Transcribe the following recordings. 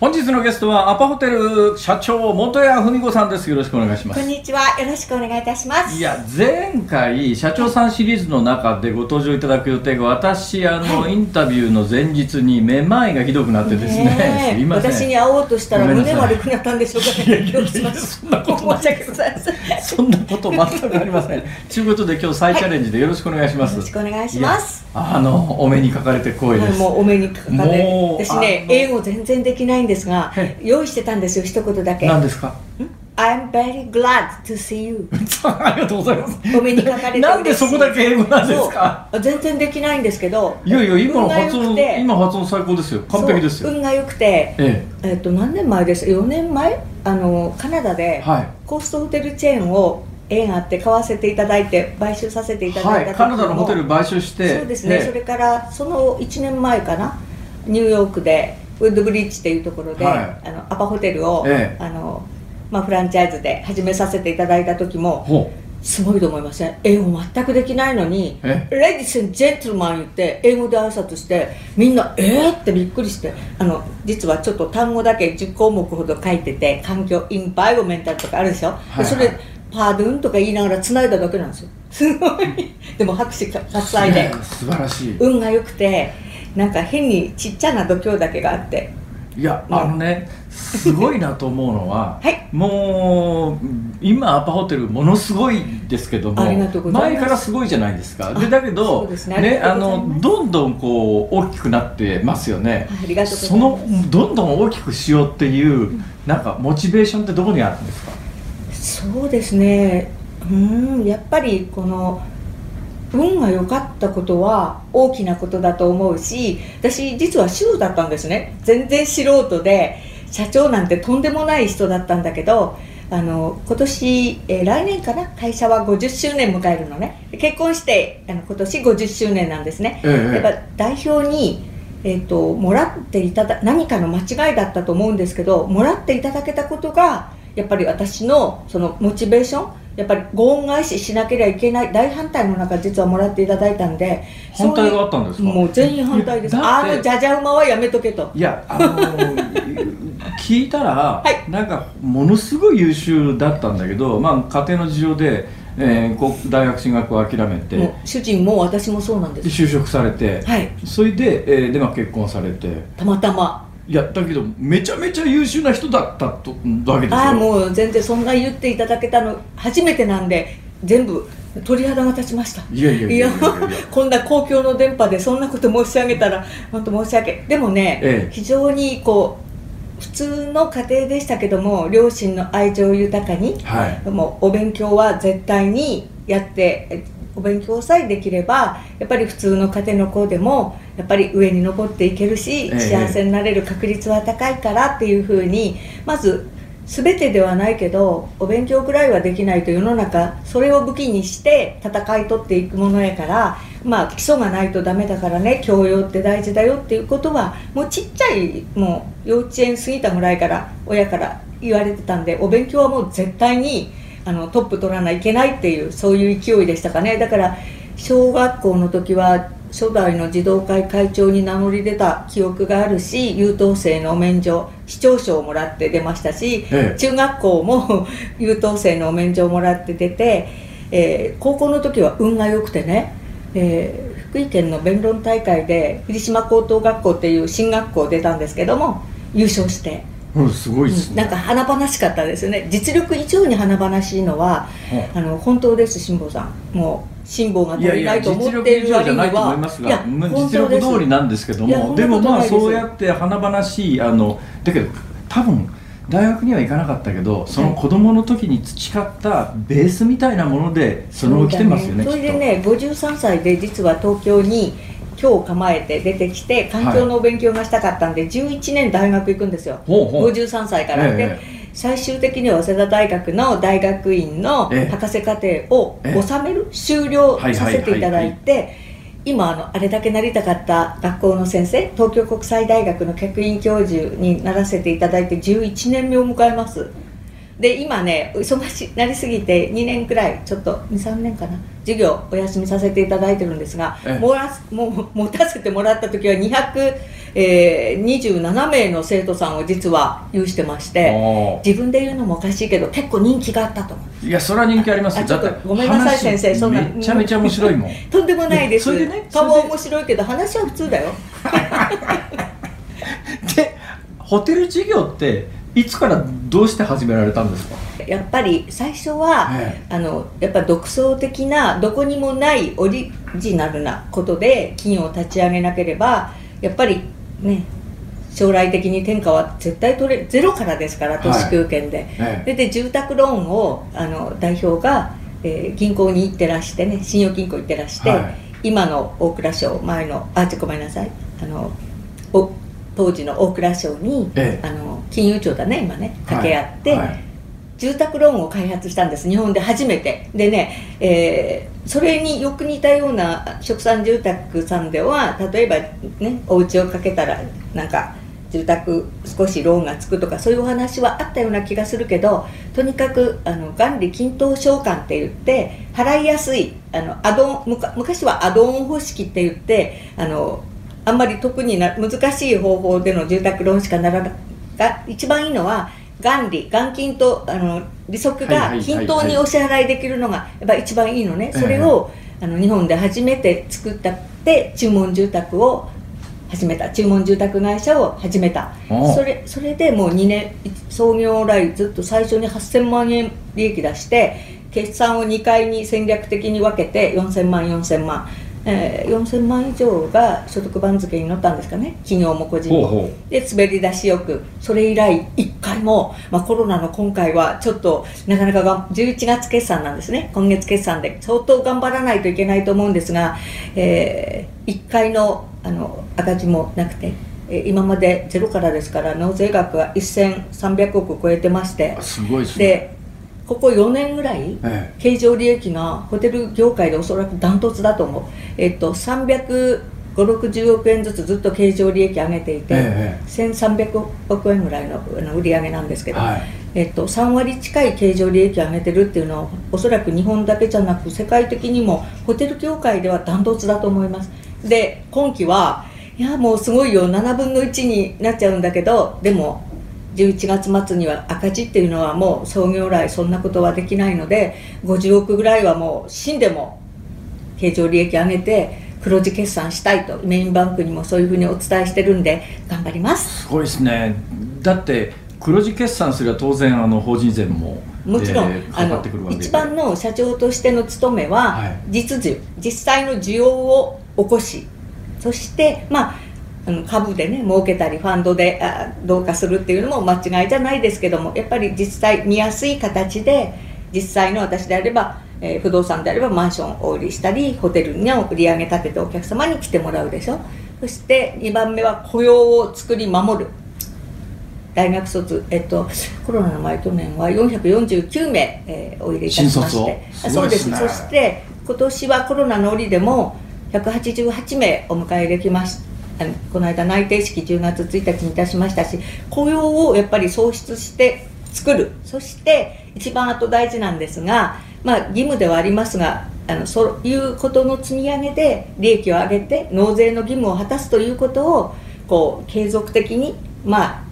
本日のゲストはアパホテル社長本谷文子さんです。よろしくお願いします。こんにちは。よろしくお願いいたします。いや前回社長さんシリーズの中でご登場いただく予定が私あの、インタビューの前日にめまいがひどくなってですね。ねえ。すいません。私に会おうとしたら胸悪くなったんでしょうかいやいやいやどうしますそんなことない申し訳ございません。よ そんなこと全くありません。ということで今日再チャレンジでよろしくお願いします、ろしくお願いします。あのお目にかかれて光栄です、もうお目にかかもれう私ね英語全然できないんですがへ用意してたんですよ一言だけ。何ですか？I'm very glad to see you. ありがとうございます。お目にかかれてなんでそこだけ英語なんですか？全然できないんですけどいやいや今の発音今発音最高ですよ。完璧ですよ。運が良くてええ。えっと何年前です？4年前？あのカナダではいコーストホテルチェーンを縁あって買わせていただいて買収させていただはいい、た時カナダのホテル買収してそうですね、ええ。それからその1年前かなニューヨークでウッドブリッジっていうところで、はい。あのアパホテルを、ええ。あのまあ、フランチャイズで始めさせていただいた時もほすごいと思いません？英語全くできないのにえ「レディスジェントルマン」言って英語で挨拶してみんな「えー!」ってびっくりしてあの実はちょっと単語だけ10項目ほど書いてて環境インバイロメンタルとかあるでしょ、はいはい。でそれパードゥンとか言いながら繋いだだけなんですよ。すごい。でも拍手喝う采で。ね素晴らしい。運が良くてなんか変にちっちゃな度胸だけがあっていやうんあのねすごいなと思うのは、はい。もう今アパホテルものすごいですけども前からすごいじゃないですか。であだけどそうですね。あのどんどんこう大きくなってますよね。そのどんどん大きくしようっていうなんかモチベーションってどこにあるんですか？そうですね。うんやっぱりこの運が良かったことは大きなことだと思うし私実は主婦だったんですね。全然素人で社長なんてとんでもない人だったんだけどあの今年、えー来年かな？会社は50周年迎えるのね。結婚してあの今年50周年なんですね。ええやっぱ代表に、えー、ともらっていただ何かの間違いだったと思うんですけどもらっていただけたことがやっぱり私のそのモチベーションやっぱりご恩返ししなければいけない大反対の中実はもらっていただいたんで反対があったんですか？もう全員反対です。あのじゃじゃ馬はやめとけと。いやあの聞いたら、はい。なんかものすごい優秀だったんだけど、まあ、家庭の事情で、えー大学進学を諦めて主人も私もそうなんです。就職されて、はい。それで,、えーでまあ、結婚されて。たまたまいやだけどめちゃめちゃ優秀な人だったとわけですよ。ああもう全然そんな言っていただけたの初めてなんで全部鳥肌が立ちました。いやいやいやいやいやこんな公共の電波でそんなこと申し上げたら本当申し訳でもね、ええ。非常にこう普通の家庭でしたけども両親の愛情豊かにはい。もうお勉強は絶対にやってえお勉強さえできればやっぱり普通の家庭の子でもやっぱり上に登っていけるし、ええ。幸せになれる確率は高いからっていうふうにまず全てではないけどお勉強くらいはできないと世の中それを武器にして戦い取っていくものやからまあ基礎がないとダメだからね教養って大事だよっていうことはもうちっちゃいもう幼稚園過ぎたぐらいから親から言われてたんでお勉強はもう絶対にあのトップ取らないといけないっていうそういう勢いでしたかね。だから小学校の時は初代の児童会会長に名乗り出た記憶があるし優等生のお免状市長賞をもらって出ましたし、ええ。中学校も 優等生のお免状をもらって出て、えー高校の時は運が良くてね、えー福井県の弁論大会で霧島高等学校っていう進学校出たんですけども優勝して、うん、すごいですね、なんか華々しかったですよね。実力以上に華々しいのはあの本当です辛坊さん。もう辛抱が足りないと思実力以っている上じゃないと思いはますいやが実力通りなんですけどもでもまあそうやって華々しいあのだけど多分大学には行かなかったけどその子供の時に培ったベースみたいなものでその来てますよねそれでね53歳で実は東京に今日構えて出てきて環境のお勉強がしたかったんで、11年大学行くんですよ。ほうほう。53歳から、ええ。で最終的には早稲田大学の大学院のええ。博士課程をええ。収める、終了させていただいて、今あのあれだけなりたかった学校の先生東京国際大学の客員教授にならせていただいて11年目を迎えます。で今ね忙しなりすぎて2年くらいちょっと23年かな授業お休みさせていただいてるんですが、ええ。もらすもう持たせてもらった時は200えー、27名の生徒さんを実は有してまして自分で言うのもおかしいけど結構人気があったと思ういやそれは人気ありますよ。あちょっとごめんなさい話先生そんなめちゃめちゃ面白いもん。とんでもないです。それでね顔面白いけど話は普通だよ。でホテル事業っていつからどうして始められたんですか？やっぱり最初は、えあのやっぱ独創的などこにもないオリジナルなことで企業を立ち上げなければやっぱりね将来的に天下は絶対取れゼロからですから都市空権で、えでで住宅ローンをあの代表が、えー銀行に行ってらしてね信用金庫行ってらして、はい。今の大蔵省前のあごめんなさい。あのお当時の大蔵省に、ええ。あの金融庁だね今ね。掛け合って、はい。はい住宅ローンを開発したんです日本で初めて。でね、えーそれによく似たような殖産住宅さんでは例えばねお家をかけたらなんか住宅少しローンがつくとかそういうお話はあったような気がするけどとにかくあの元利均等償還って言って払いやすいあのアド昔はアドオン方式って言ってあのあんまり特にな難しい方法での住宅ローンしかならなが一番いいのは元利元金とあの利息が均等にお支払いできるのがやっぱ一番いいのね、ええ。それをあの日本で初めて作ったって注文住宅を始めた。注文住宅会社を始めた。それそれでもう2年創業来ずっと最初に8000万円利益出して決算を2回に戦略的に分けて4000万4000万、えー4000万以上が所得番付に乗ったんですかね。企業も個人も。で滑り出しよく。それ以来1回も、まあ、コロナの今回はちょっとなかなかが11月決算なんですね。今月決算で。相当頑張らないといけないと思うんですが、え1回のあの赤字もなくて、えー今までゼロからですから納税額は1300億超えてまして。すごいですね。でここ4年ぐらいえ経常利益がホテル業界でおそらくダントツだと思う、えっと、35060億円ずつずっと経常利益上げていて、え1300億円ぐらいの売り上げなんですけど、はい。えっと、3割近い経常利益を上げてるっていうのはおそらく日本だけじゃなく世界的にもホテル業界ではダントツだと思います。で今期はいやもうすごいよ7分の1になっちゃうんだけどでも11月末には赤字っていうのはもう創業来そんなことはできないので50億ぐらいはもう死んでも経常利益上げて黒字決算したいとメインバンクにもそういうふうにお伝えしてるんで頑張ります。すごいですね。だって黒字決算すれば当然あの法人税ももちろん、えーあのかかってくるわけで。一番の社長としての務めは、はい。実需。実際の需要を起こしそしてまああの株でね儲けたりファンドであどうかするっていうのも間違いじゃないですけどもやっぱり実際見やすい形で実際の私であれば、えー不動産であればマンションをお売りしたりホテルの売り上げ立ててお客様に来てもらうでしょ。そして2番目は雇用を作り守る。大学卒、えっと、コロナの前去年は449名、えーお入れいたしまして。す。ごいですね。そして今年はコロナの折でも188名お迎えできましあのこの間内定式10月1日にいたしましたし雇用をやっぱり創出して作る。そして一番あと大事なんですが、まあ、義務ではありますがあのそういうことの積み上げで利益を上げて納税の義務を果たすということをこう継続的にまあ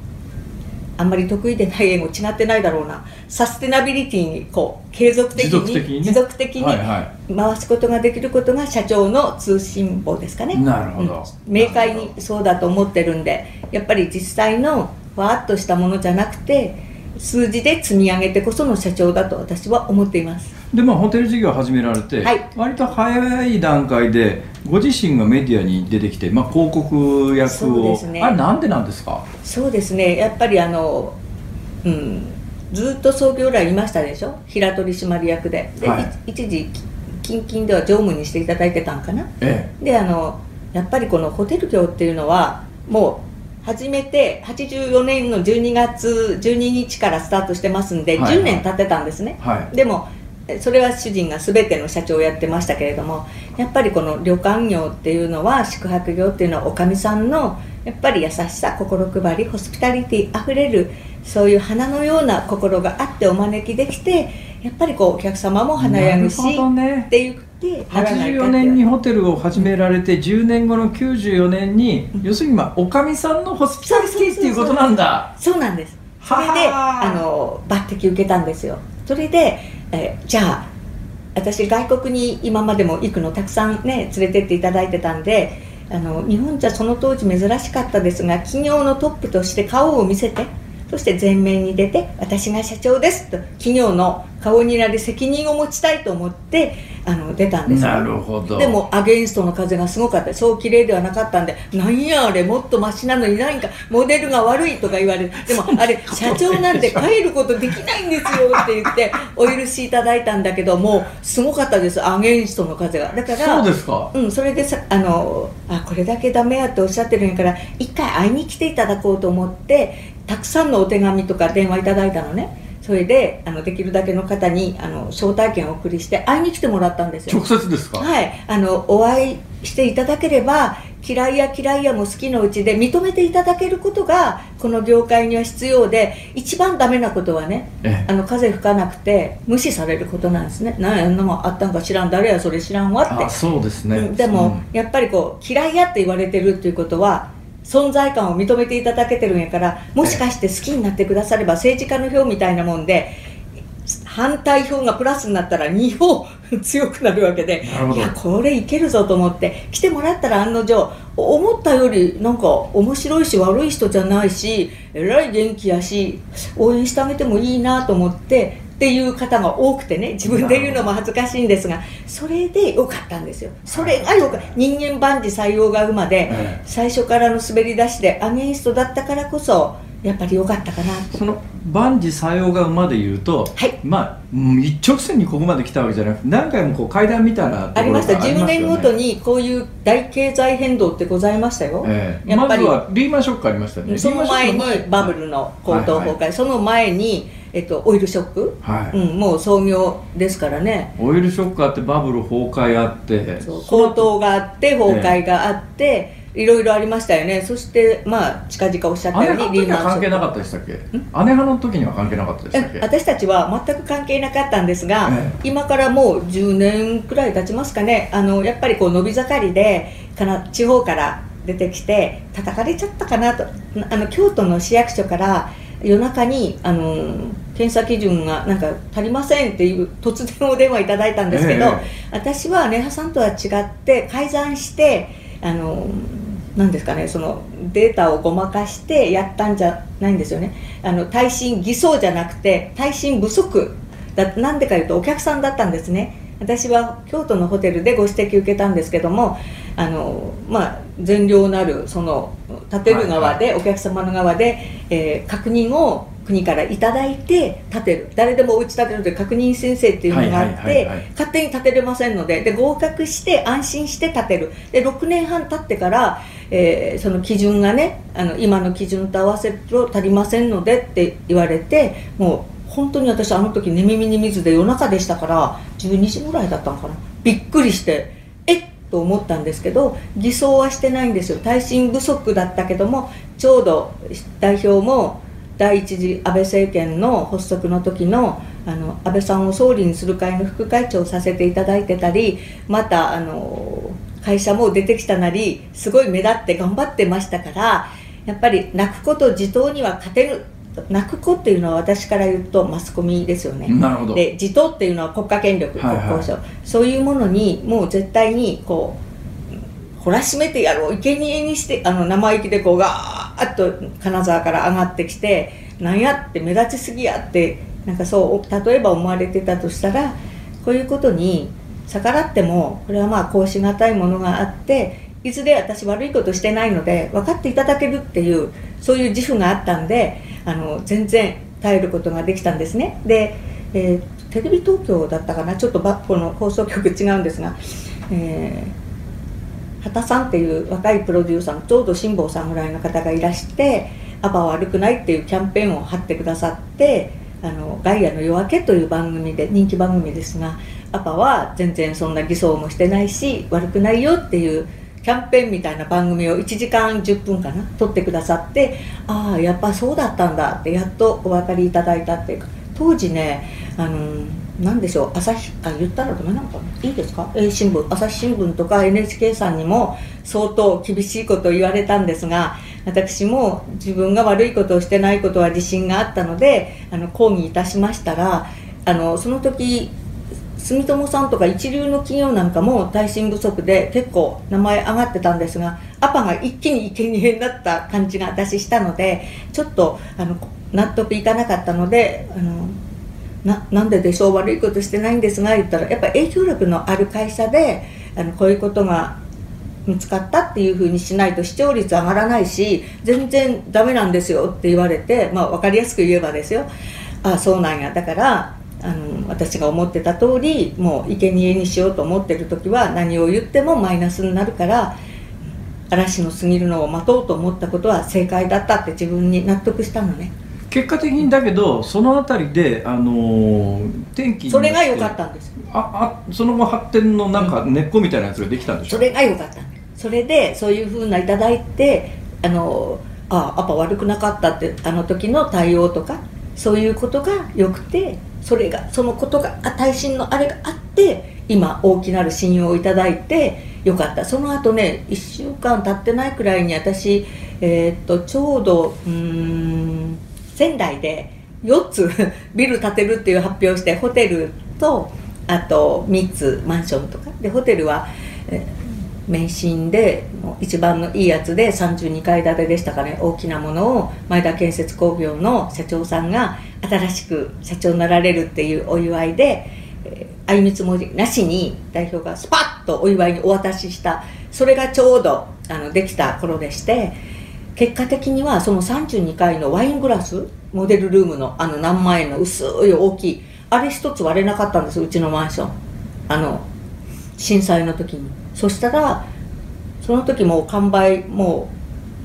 あんまり得意でない英語違ってないだろうな。サステナビリティにこう継続的に持続的にね。的に回すことができることが社長の通信簿ですかね。なるほど。うん。明快にそうだと思ってるんでやっぱり実際のわーっとしたものじゃなくて数字で積み上げてこその社長だと私は思っています。いでまあホテル事業を始められて、はい。割と早い段階でご自身がメディアに出てきて、まあ、広告役を、そうですね。あれなんでなんですか？そうですね。やっぱりあのうん。ずっと創業来いましたでしょ？平取締役で。で、はい。一時近々では常務にしていただいてたんかな？え。であのやっぱりこのホテル業っていうのはもう始めて84年の12月12日からスタートしてますんで、はいはい。10年経ってたんですね。えはい。でもえそれは主人が全ての社長をやってましたけれどもやっぱりこの旅館業っていうのは宿泊業っていうのはおかみさんのやっぱり優しさ心配りホスピタリティあふれるそういう花のような心があってお招きできてやっぱりこうお客様も華やぐし、ね。っていう84って年にホテルを始められて10年後の94年に、要するにまあおかみさんのホスピタリティっていうことなんだ。そうなんです。それであの抜擢受けたんですよ。それで、えーじゃあ私外国に今までも行くのたくさんね連れてっていただいてたんであの日本じゃその当時珍しかったですが企業のトップとして顔を見せてそして前面に出て私が社長ですと企業の顔になり責任を持ちたいと思ってあの出たんですよ。なるほど。でもアゲインストの風がすごかった。そう綺麗ではなかったんで「なんやあれもっとマシなのになんかモデルが悪い」とか言われてでもあれ 社長なんて帰ることできないんですよって言ってお許しいただいたんだけどもうすごかったですアゲインストの風が。だからそうですか。うん、それでさあのあこれだけダメやっておっしゃってるんやから一回会いに来ていただこうと思ってたくさんのお手紙とか電話いただいたのねそれであのできるだけの方にあの招待券をお送りして会いに来てもらったんですよ。直接ですか、はい、あのお会いしていただければ嫌いや嫌いやも好きのうちで認めていただけることがこの業界には必要で一番ダメなことはねえあの風吹かなくて無視されることなんですね。何やあんなもんあったんか知らん誰やそれ知らんわって。あそうですね、うん。でも、やっぱりこう嫌いやって言われてるっていうことは存在感を認めていただけてるんやからもしかして好きになってくだされば政治家の票みたいなもんで反対票がプラスになったら2票強くなるわけでいやこれいけるぞと思って来てもらったら案の定思ったよりなんか面白いし悪い人じゃないしえらい元気やし応援してあげてもいいなと思ってっていう方が多くてね自分で言うのも恥ずかしいんですがそれでよかったんですよ。それがよか人間万事採用が馬でえ最初からの滑り出しでアゲインストだったからこそやっぱりよかったかな。とその万事採用が馬で言うと、はい。まあうん一直線にここまで来たわけじゃなくて何回もこう階段みたいなありました。10ありますよね。年ごとにこういう大経済変動ってございましたよ、ええ。やっぱり。まずはリーマンショックありましたよね。その前にバブルの高騰崩壊、その前に、えっと、オイルショック、はい、うん、もう創業ですからね。オイルショックあってバブル崩壊あって。高騰があって崩壊があって、いろいろありましたよね。そしてまあ近々おっしゃったようにリーマン関係なかったでしたっけ？姉派の時には関係なかったでしたっけ？え私たちは全く関係なかったんですが、え今からもう10年くらい経ちますかね。あのやっぱりこう伸び盛りでかな地方から出てきて叩かれちゃったかなと。あの京都の市役所から夜中にあの検査基準がなんか足りませんっていう突然お電話いただいたんですけど、え私は根葉さんとは違って改ざんしてあのなんですかねそのデータをごまかしてやったんじゃないんですよね。あの耐震偽装じゃなくて耐震不足だなんでかいうとお客さんだったんですね。私は京都のホテルでご指摘受けたんですけどもあの、まあ、善良なるその建てる側で、お客様の側で、えー確認を国からいただいて建てる。誰でもお家建てるという確認申請っていうのがあってはい勝手に建てれませんので。で合格して安心して建てる。で6年半経ってから、えーその基準がねあの今の基準と合わせると足りませんのでって言われてもう本当に私あの時寝耳に水で夜中でしたから12時ぐらいだったのかな。びっくりしてえっ？と思ったんですけど偽装はしてないんですよ。耐震不足だったけどもちょうど代表も第一次安倍政権の発足の時のあの安倍さんを総理にする会の副会長をさせていただいてたりまたあの会社も出てきたなりすごい目立って頑張ってましたからやっぱり泣くこと自党には勝てる泣く子っていうのは私から言うとマスコミですよね。なるほど。で自党っていうのは国家権力はいはい。国交省、そういうものにもう絶対にこう懲らしめてやろう生贄にしてあの生意気でこうガーッと金沢から上がってきてなんやって目立ちすぎやってなんかそう例えば思われてたとしたらこういうことに逆らってもこれはまあこうしがたいものがあっていずれ私悪いことしてないので分かっていただけるっていうそういう自負があったんであの全然耐えることができたんですね。で、えーテレビ東京だったかな？ちょっとこの放送局違うんですが、えー畑さんっていう若いプロデューサーのちょうど辛坊さんぐらいの方がいらして「アバは悪くない」っていうキャンペーンを貼ってくださって「あのガイアの夜明け」という番組で人気番組ですがアバは全然そんな偽装もしてないし悪くないよっていうキャンペーンみたいな番組を1時間10分かな撮ってくださってああやっぱそうだったんだってやっとお分かりいただいたっていうか当時ねあのなんでしょう？朝日あ言ったらダメなのかないいですか、えー、新聞。朝日新聞とか NHK さんにも相当厳しいことを言われたんですが私も自分が悪いことをしてないことは自信があったのであの抗議いたしましたらあのその時住友さんとか一流の企業なんかも耐震不足で結構名前上がってたんですがアパが一気に生贄になった感じが私したのでちょっとあの納得いかなかったのであのななんででしょう悪いことしてないんですが言ったらやっぱ影響力のある会社であのこういうことが見つかったっていうふうにしないと視聴率上がらないし全然ダメなんですよって言われて、まあ、分かりやすく言えばですよ。ああそうなんや。だからあの私が思ってた通りもう生贄にしようと思ってる時は何を言ってもマイナスになるから嵐の過ぎるのを待とうと思ったことは正解だったって自分に納得したのね。結果的にだけどその辺りで、あのー、天気それが良かったんですああその後発展のなんか根っこみたいなやつができたんでしょ、うん、それが良かったそれでそういうふうないただいてあのあやっぱ悪くなかったってあの時の対応とかそういうことが良くてそれがそのことが耐震のあれがあって今大きなる信用をいただいてよかった。その後ね1週間経ってないくらいに私、えー、っとちょうどうん仙台で4つ ビル建てるっていう発表してホテルとあと3つマンションとか。でホテルは、え免震で一番のいいやつで32階建てでしたかね。大きなものを前田建設工業の社長さんが新しく社長になられるっていうお祝いで、えー、相見積もりなしに代表がスパッとお祝いにお渡しした。それがちょうどあのできた頃でして結果的にはその32階のワイングラスモデルルームのあの何万円の薄い大きいあれ一つ割れなかったんですうちのマンション。あの震災の時にそしたらその時もう完売も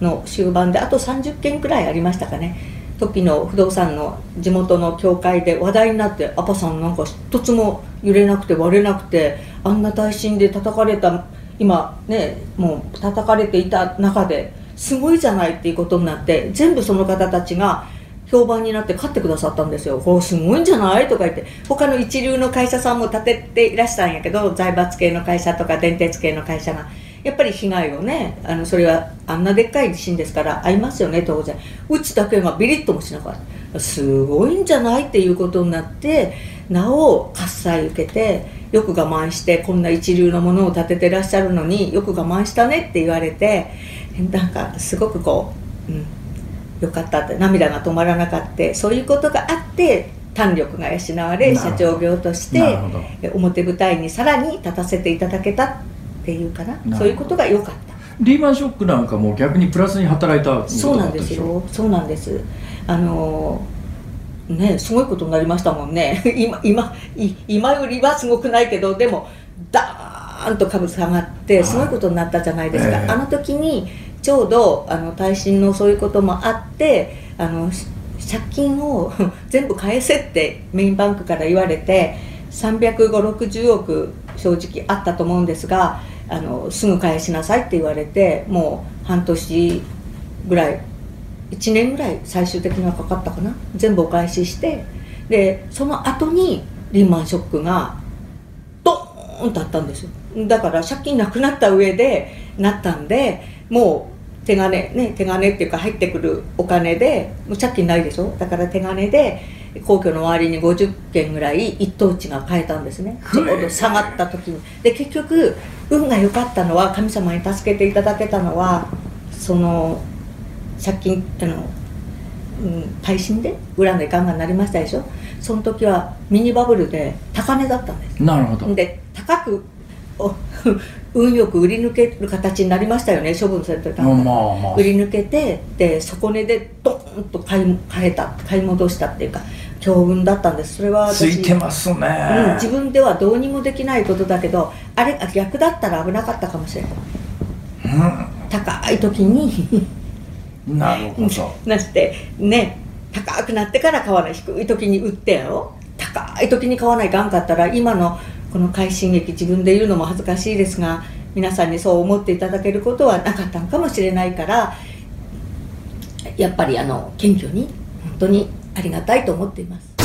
うの終盤であと30件くらいありましたかね。時の不動産の地元の教会で話題になって「アパさんなんか一つも揺れなくて割れなくてあんな耐震で叩かれた今ねもう叩かれていた中ですごいじゃないっていうことになって全部その方たちが評判になって買ってくださったんですよ「こうすごいんじゃない?」とか言って他の一流の会社さんも建てていらしたんやけど財閥系の会社とか電鉄系の会社がやっぱり被害をねあのそれはあんなでっかい地震ですから合いますよね当然。うちだけがビリッともしなかった。すごいんじゃないっていうことになってなお喝采受けてよく我慢してこんな一流のものを建ててらっしゃるのによく我慢したねって言われてなんかすごくこう、うん、よかったって涙が止まらなかったそういうことがあって胆力が養われ社長業として表舞台にさらに立たせていただけたっていうかな。そういうことが良かった。リーマンショックなんかも逆にプラスに働いたそうなんですよ。そうなんです。あのねすごいことになりましたもんね。今今今よりはすごくないけどでもダーンと株下がってすごいことになったじゃないですか、あの時にちょうどあの耐震のそういうこともあってあの借金を 全部返せってメインバンクから言われて35060億正直あったと思うんですがあのすぐ返しなさいって言われてもう半年ぐらい1年ぐらい最終的にはかかったかな全部お返ししてでその後にリーマンショックがドーンとあったんですよ。だから借金なくなった上でなったんでもう手金ね手金っていうか入ってくるお金でもう借金ないでしょ？だから手金で皇居の周りに50軒ぐらい一等地が買えたんですね。ちょうど下がった時に。で結局運が良かったのは神様に助けていただけたのはその借金あの、うん、耐震で裏のガンガンなりましたでしょ？その時はミニバブルで高値だったんです。なるほど。で高く運よく売り抜ける形になりましたよね処分されてたのまあまあ、売り抜けてで底値でドーンと買い買えた買い戻したっていうか強運だったんです。それはついてますね、うん、自分ではどうにもできないことだけどあれ逆だったら危なかったかもしれない、うん、高い時に。なるほど。なしてね高くなってから買わない。低い時に売ってやろ高い時に買わないかんかったら今のこの快進撃自分で言うのも恥ずかしいですが皆さんにそう思っていただけることはなかったのかもしれないからやっぱりあの謙虚に本当にありがたいと思っています。